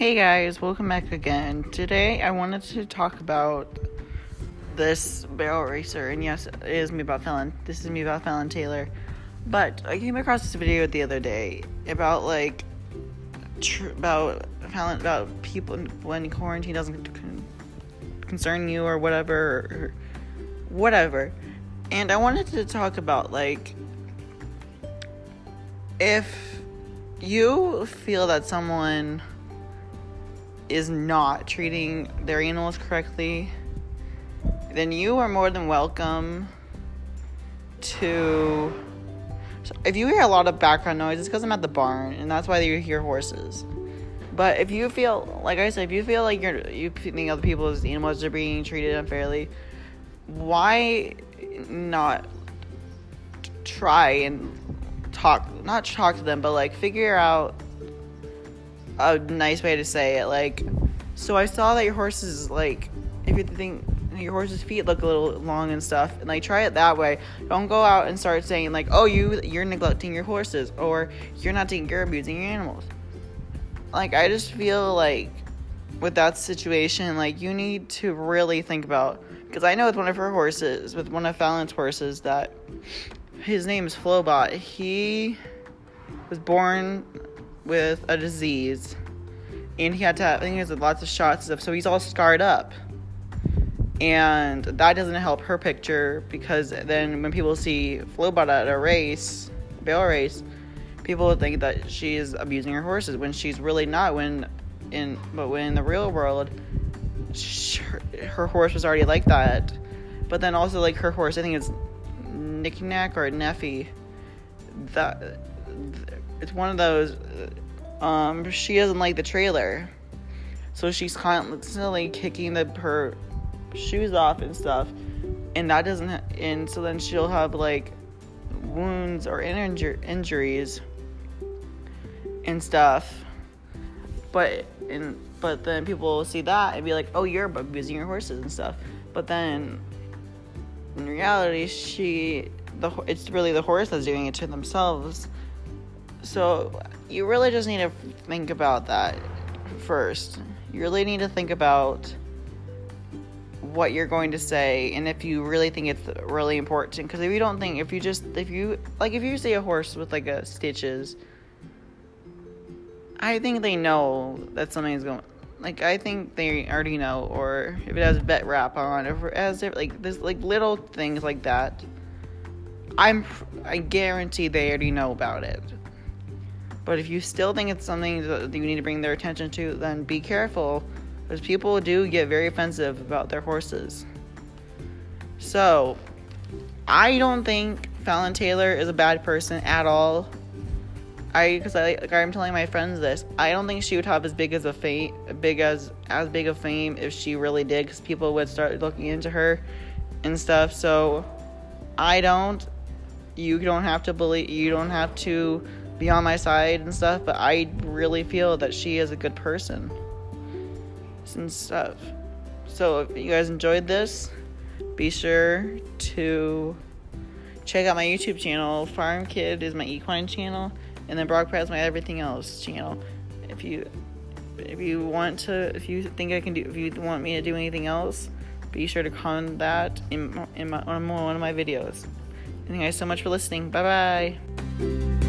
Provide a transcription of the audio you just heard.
Hey guys, welcome back again. Today I wanted to talk about this barrel racer, and yes, it is me about Fallon. This is me about Fallon Taylor. But I came across this video the other day about like tr- about Fallon about people when quarantine doesn't con- concern you or whatever, or whatever. And I wanted to talk about like if you feel that someone is not treating their animals correctly, then you are more than welcome to. If you hear a lot of background noise, it's because I'm at the barn, and that's why you hear horses. But if you feel, like I said, if you feel like you're you think other people's animals are being treated unfairly, why not try and talk? Not talk to them, but like figure out a nice way to say it. Like, so I saw that your horse's like, if you think your horse's feet look a little long and stuff, and like try it that way. Don't go out and start saying like, oh, you you're neglecting your horses, or you're not taking care of abusing your animals. Like, I just feel like with that situation, like you need to really think about because I know with one of her horses, with one of Fallon's horses, that his name is Flowbot. He was born with a disease, and he had to. Have, I think he has lots of shots and stuff, so he's all scarred up. And that doesn't help her picture because then when people see Flowbot at a race, a barrel race, people would think that she's abusing her horses when she's really not. When in but when in the real world, she, her, her horse was already like that. But then also like her horse, I think it's Knickknack or Neffy. That it's one of those. Um, she doesn't like the trailer, so she's constantly kicking the her shoes off and stuff, and that doesn't. And so then she'll have like wounds or injur- injuries and stuff. But and but then people will see that and be like, "Oh, you're abusing your horses and stuff." But then in reality, she the it's really the horse that's doing it to themselves so you really just need to think about that first. You really need to think about what you're going to say and if you really think it's really important because if you don't think if you just if you like if you see a horse with like a stitches i think they know that something's going like i think they already know or if it has vet wrap on or if it has like there's like little things like that i'm i guarantee they already know about it but if you still think it's something that you need to bring their attention to, then be careful, because people do get very offensive about their horses. So, I don't think Fallon Taylor is a bad person at all. I, because I, like I'm telling my friends this, I don't think she would have as big as a fame, big as as big of fame if she really did, because people would start looking into her and stuff. So, I don't. You don't have to believe. You don't have to be on my side and stuff, but I really feel that she is a good person and stuff. So if you guys enjoyed this, be sure to check out my YouTube channel. Farm Kid is my equine channel, and then Brock is my everything else channel. If you if you want to, if you think I can do, if you want me to do anything else, be sure to comment that in in my, on one of my videos. Thank you guys so much for listening. Bye bye.